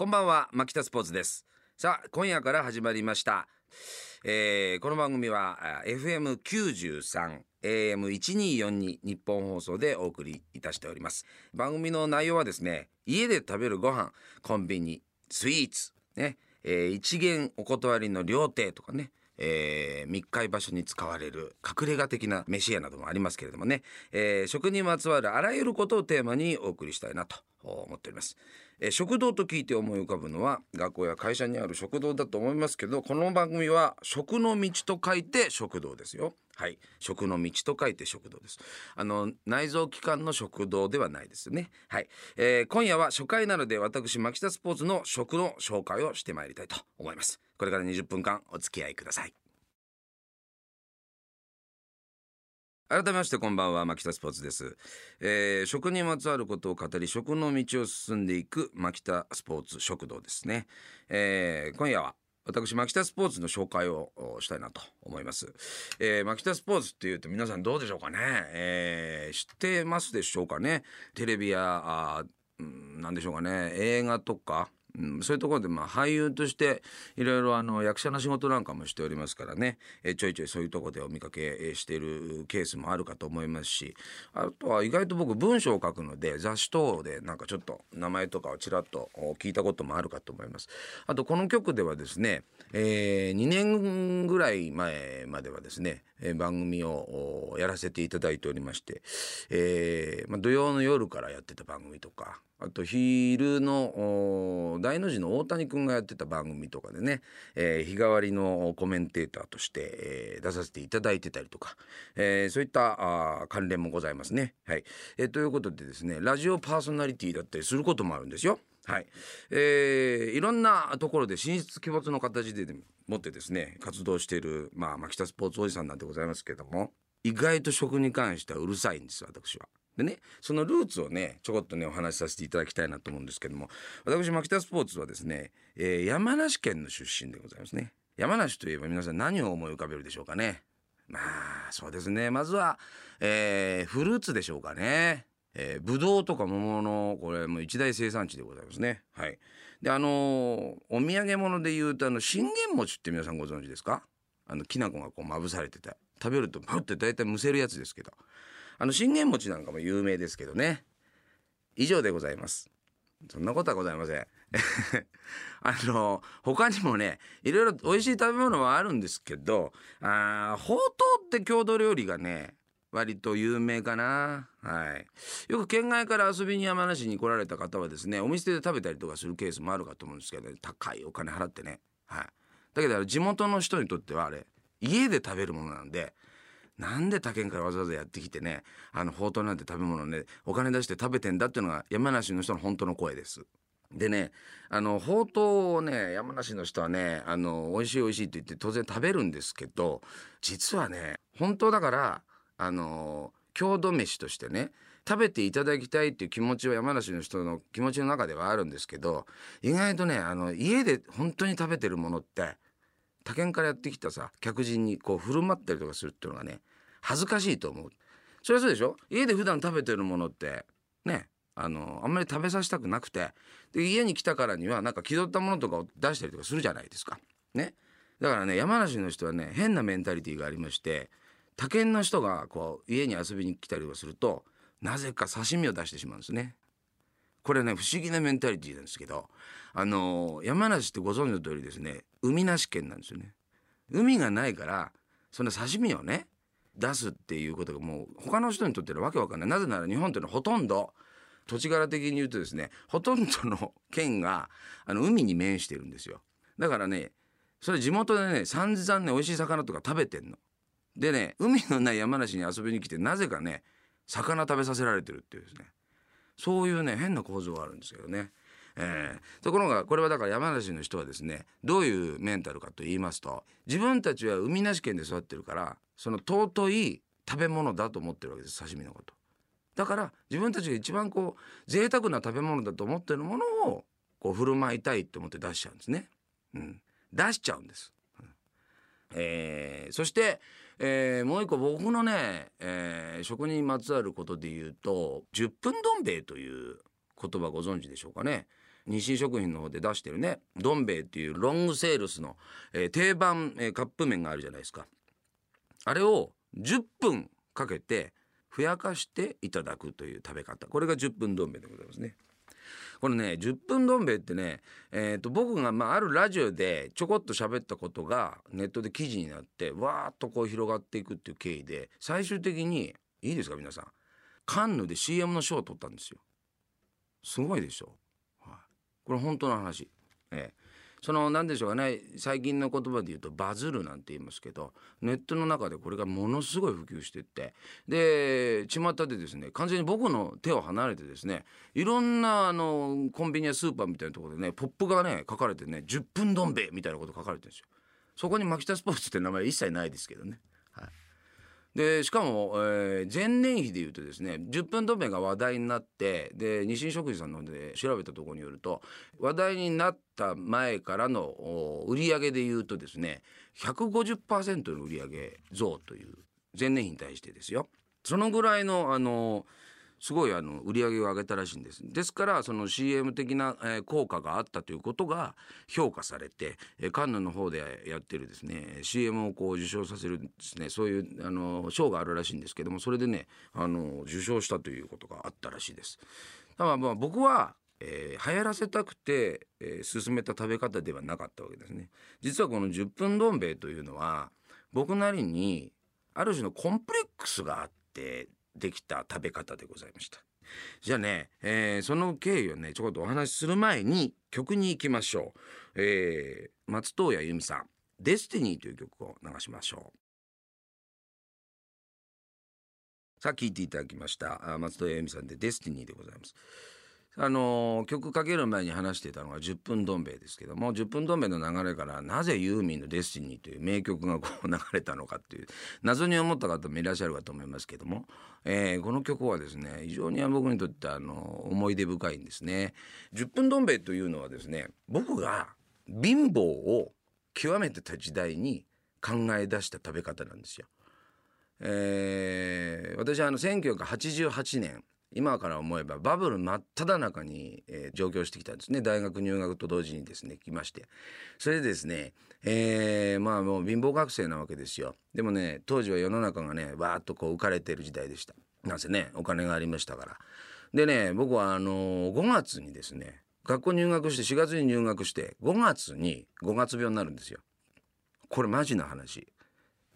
こんばんは牧田スポーツです。さあ今夜から始まりました、えーこの番組は FM93 AM1242 日本放送でお送りいたしております。番組の内容はですね家で食べるご飯コンビニスイーツね、えー一元お断りの料亭とかねえー密会場所に使われる隠れ家的な飯屋などもありますけれどもね、えー食にまつわるあらゆることをテーマにお送りしたいなと思っております、えー食堂と聞いて思い浮かぶのは学校や会社にある食堂だと思いますけどこの番組は食の道と書いて食堂ですよ。はい。食の道と書いて食堂です。あの内臓器官の食堂ではないですね。はい、えー今夜は初回なので私牧田スポーツの食の紹介をしてまいりたいと思います。これから20分間お付き合いください。改めましてこんばんは牧田スポーツです、えー食にまつわることを語り食の道を進んでいく牧田スポーツ食堂ですね、えー今夜は私牧田スポーツの紹介をしたいなと思います、えー、牧田スポーツっていうと皆さんどうでしょうかね、えー知ってますでしょうかね。テレビやあうんなんでしょうかね。映画とかうん、そういうところでまあ俳優としていろいろあの役者の仕事なんかもしておりますからね、えちょいちょいそういうとこでお見かけしているケースもあるかと思いますしあとは意外と僕文章を書くので雑誌等でなんかちょっと名前とかをちらっと聞いたこともあるかと思います。あとこの曲ではですね、え2年ぐらい前まではですねえ番組をやらせていただいておりまして、えーまあ、土曜の夜からやってた番組とかあと昼の大の字の大谷君がやってた番組とかでね、えー日替わりのコメンテーターとして、えー出させていただいてたりとか、えーそういったあ関連もございますね。はいえーということでですねラジオパーソナリティだったりすることもあるんですよ。はいえーいろんなところで進出鬼没の形でもってですね活動している、まあ、牧田スポーツおじさんなんでございますけども意外と食に関してはうるさいんです私は。でねそのルーツをねちょこっとねお話しさせていただきたいなと思うんですけども私牧田スポーツはですね、えー山梨県の出身でございますね。山梨といえば皆さん何を思い浮かべるでしょうかね。まあそうですねまずは、えーフルーツでしょうかね。えー、ブドウとか桃のこれも一大生産地でございますね。はい。であのーお土産物で言うとあの信玄餅って皆さんご存知ですか？あのきな粉がこうまぶされてて食べるとパって大体むせるやつですけど、あの信玄餅なんかも有名ですけどね。以上でございます。そんなことはございません。あの他にもねいろいろ美味しい食べ物はあるんですけどあーほうとうって郷土料理がね割と有名かな。はい。よく県外から遊びに山梨に来られた方はですねお店で食べたりとかするケースもあるかと思うんですけど、高いお金払ってね。はい。だけど地元の人にとってはあれ家で食べるものなんでなんで他県からわざわざやってきてねあのほうとうなんて食べ物ねお金出して食べてんだっていうのが山梨の人の本当の声です。でねあのほうとうをね山梨の人はねあの美味しい美味しいって言って当然食べるんですけど実はね本当だからあの郷土飯としてね食べていただきたいっていう気持ちは山梨の人の気持ちの中ではあるんですけど意外とねあの家で本当に食べてるものって他県からやってきたさ客人にこう振る舞ったりとかするっていうのがね恥ずかしいと思う。それはそうでしょ？家で普段食べてるものってねあのあんまり食べさせたくなくてで家に来たからにはなんか気取ったものとかを出したりとかするじゃないですか。ね。だからね山梨の人はね変なメンタリティーがありまして他県の人がこう家に遊びに来たりとかするとなぜか刺身を出してしまうんですね。これね不思議なメンタリティーなんですけどあの山梨ってご存知の通りですね海なし県なんですよね。海がないからその刺身をね出すっていうことがもう他の人にとってのわけわかんない。なぜなら日本っていうのはほとんど土地柄的に言うとですねほとんどの県があの海に面してるんですよ。だからねそれ地元でね散々ね美味しい魚とか食べてんの。でね海のない山梨に遊びに来てなぜかね魚食べさせられてるっていうですねそういうね変な構造があるんですけどね。えーところがこれはだから山梨の人はですねどういうメンタルかと言いますと自分たちは海なし県で育ってるからその尊い食べ物だと思ってるわけです刺身のこと。だから自分たちが一番こう贅沢な食べ物だと思ってるものをこう振る舞いたいと思って出しちゃうんですね。うん、出しちゃうんです。えーそして、えーもう一個僕のね、えー食にまつわることで言うと10分どん兵衛という言葉ご存知でしょうかね。日清食品の方で出してるねどん兵衛っていうロングセールスの、えー定番、えーカップ麺があるじゃないですか。あれを10分かけてふやかしていただくという食べ方。これが10分どん兵衛でございますね。これね10分どん兵衛ってね、えー、と僕が、まあ、あるラジオでちょこっと喋ったことがネットで記事になってわーっとこう広がっていくっていう経緯で最終的にいいですか皆さん。カンヌで CM の賞を取ったんですよ。すごいでしょ、はい、これ本当の話。ええ。その何でしょうかね最近の言葉で言うとバズるなんて言いますけどネットの中でこれがものすごい普及してってで巷でですね完全に僕の手を離れてですねいろんなあのコンビニやスーパーみたいなところでねポップがね書かれてね10分どん兵衛みたいなこと書かれてるんですよ。そこにマキタスポーツって名前は一切ないですけどね。はいでしかも、えー前年比でいうとですね10分止めが話題になってで日清食事さんの方で調べたところによると話題になった前からの売り上げでいうとですね150%の売り上げ増という前年比に対してですよ。そのぐらいのあのすごいあの売り上げを上げたらしいんですですからその CM 的な、えー効果があったということが評価されて、えーカンヌの方でやってるですね CM をこう受賞させるですねそういうあの賞があるらしいんですけどもそれでねあの受賞したということがあったらしいです。だからまあ僕はえー流行らせたくて、えー進めた食べ方ではなかったわけですね。実はこの10分どん兵衛というのは僕なりにある種のコンプレックスがあってできた食べ方でございました。じゃあね、えーその経緯をねちょこっとお話しする前に曲に行きましょう。えー松任谷由実さん「デスティニー」という曲を流しましょう。さあ聴いていただきました松任谷由実さんで「デスティニー」でございます。あの曲かける前に話していたのが10分どん兵衛ですけども10分どん兵衛の流れからなぜユーミンの「デスティニー」という名曲がこう流れたのかっていう謎に思った方もいらっしゃるかと思いますけども、えーこの曲はですね非常に僕にとってあの思い出深いんですね。10分どん兵衛というのはですね僕が貧乏を極めてた時代に考え出した食べ方なんですよ。えー私はあの1988年今から思えばバブル真っ只中に、えー上京してきたんですね。大学入学と同時にですね来まして。それでですね、えーまあもう貧乏学生なわけですよ。でもね当時は世の中がねわーっとこう浮かれてる時代でした。なんせねお金がありましたから。でね僕はあのー5月にですね学校入学して4月に入学して5月に5月病になるんですよ。これマジな話。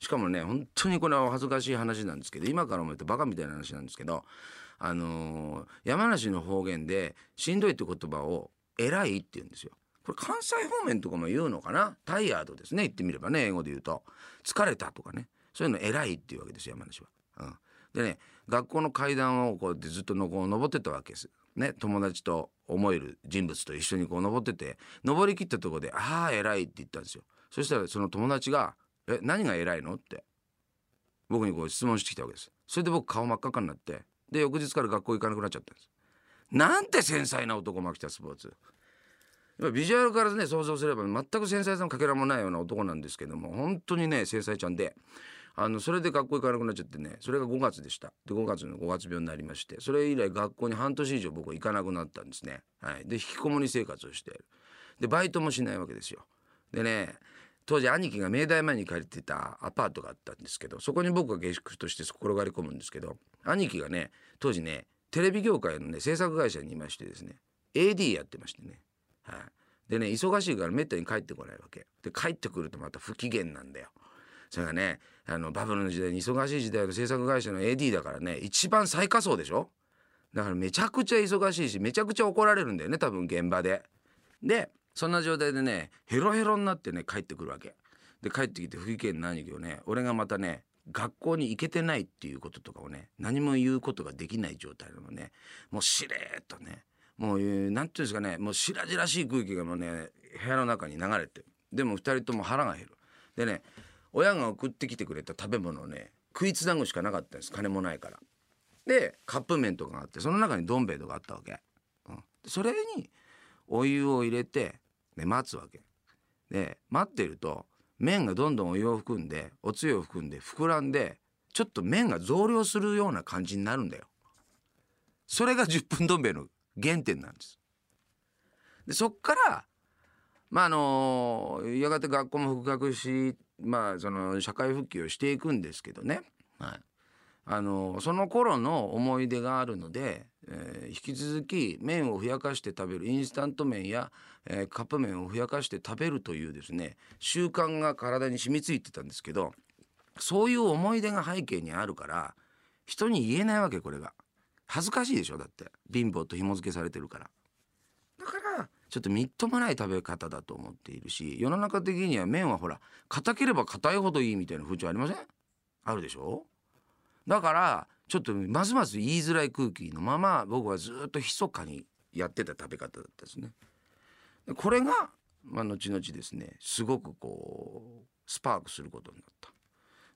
しかもね本当にこれはお恥ずかしい話なんですけど今から思うとバカみたいな話なんですけどあの山梨の方言で「しんどい」って言葉を「偉い」って言うんですよ。これ関西方面とかも言うのかな？タイヤードですね言ってみればね英語で言うと「疲れた」とかねそういうの「偉い」っていうわけですよ山梨は。うん、でね学校の階段をこうやってずっとのこう登ってたわけです。ね、友達と思える人物と一緒にこう登ってて登りきったとこで「ああ偉い」って言ったんですよ。そしたらその友達が「え何が偉いの?」って僕にこう質問してきたわけです。それで僕顔真っ赤になってで翌日から学校行かなくなっちゃったんです。なんて繊細な男牧田スポーツ。ビジュアルからね想像すれば全く繊細さのかけらもないような男なんですけども本当にね繊細ちゃんであのそれで学校行かなくなっちゃってねそれが5月でした。で5月の5月病になりましてそれ以来学校に半年以上僕は行かなくなったんですね、はい、で引きこもり生活をしてる。でバイトもしないわけですよ。でね当時兄貴が明大前に借りてたアパートがあったんですけどそこに僕が下宿として転がり込むんですけど兄貴がね当時ねテレビ業界のね制作会社にいましてですね AD やってましてね。はい、でね忙しいからめったに帰ってこないわけ。で帰ってくるとまた不機嫌なんだよ。それがねあのバブルの時代に忙しい時代の制作会社の AD だからね一番最下層でしょ？だからめちゃくちゃ忙しいしめちゃくちゃ怒られるんだよね多分現場で。でそんな状態でねヘロヘロになってね帰ってくるわけ。で帰ってきて不機嫌な兄貴をね俺がまたね学校に行けてないっていうこととかをね何も言うことができない状態なのね。もうしれっとねもうえーなんていうんですかねもう白々しい空気がもうね部屋の中に流れて。でも二人とも腹が減る。でね親が送ってきてくれた食べ物をね食いつなぐしかなかったんです。金もないから。でカップ麺とかがあってその中にどん兵衛とかあったわけ、うん、それにお湯を入れてで待つわけ。で待ってると麺がどんどんお湯を含んでおつゆを含んで膨らんでちょっと麺が増量するような感じになるんだよ。それが10分どん兵衛の原点なんです。でそっからまああのやがて学校も復学しまあその社会復帰をしていくんですけどね、はい、あのその頃の思い出があるので、えー、引き続き麺をふやかして食べるインスタント麺や、えー、カップ麺をふやかして食べるというですね習慣が体に染みついてたんですけどそういう思い出が背景にあるから人に言えないわけこれが。恥ずかしいでしょだって。貧乏と紐付けされてるから。だからちょっとみっともない食べ方だと思っているし世の中的には麺はほら硬ければ硬いほどいいみたいな風潮ありません？あるでしょ？だからちょっとますます言いづらい空気のまま僕はずっと密かにやってた食べ方だったですねこれが、まあ、後々ですねすごくこうスパークすることになった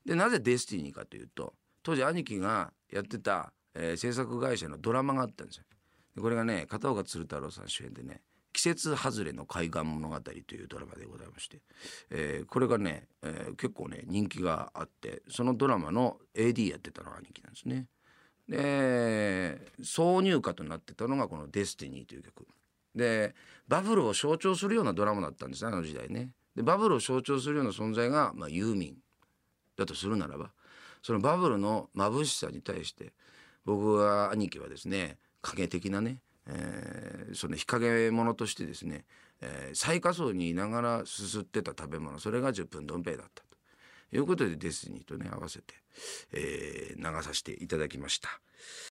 でなぜデスティニーかというと当時兄貴がやってた、えー、制作会社のドラマがあったんですよ。これがね片岡鶴太郎さん主演でね「節外れの海岸物語」というドラマでございまして、えー、これがね、えー、結構ね人気があってそのドラマの AD やってたのが兄貴なんですね。で挿入歌となってたのがこの「デスティニー」という曲。でバブルを象徴するようなドラマだったんですねあの時代ね。でバブルを象徴するような存在が、まあ、ユーミンだとするならばそのバブルの眩しさに対して僕は兄貴はですね影的なね、えー、その日陰者としてですね、えー、最下層にいながらすすってた食べ物それが十分どん兵衛だったということでデスティニーとね合わせて、えー、流させていただきました。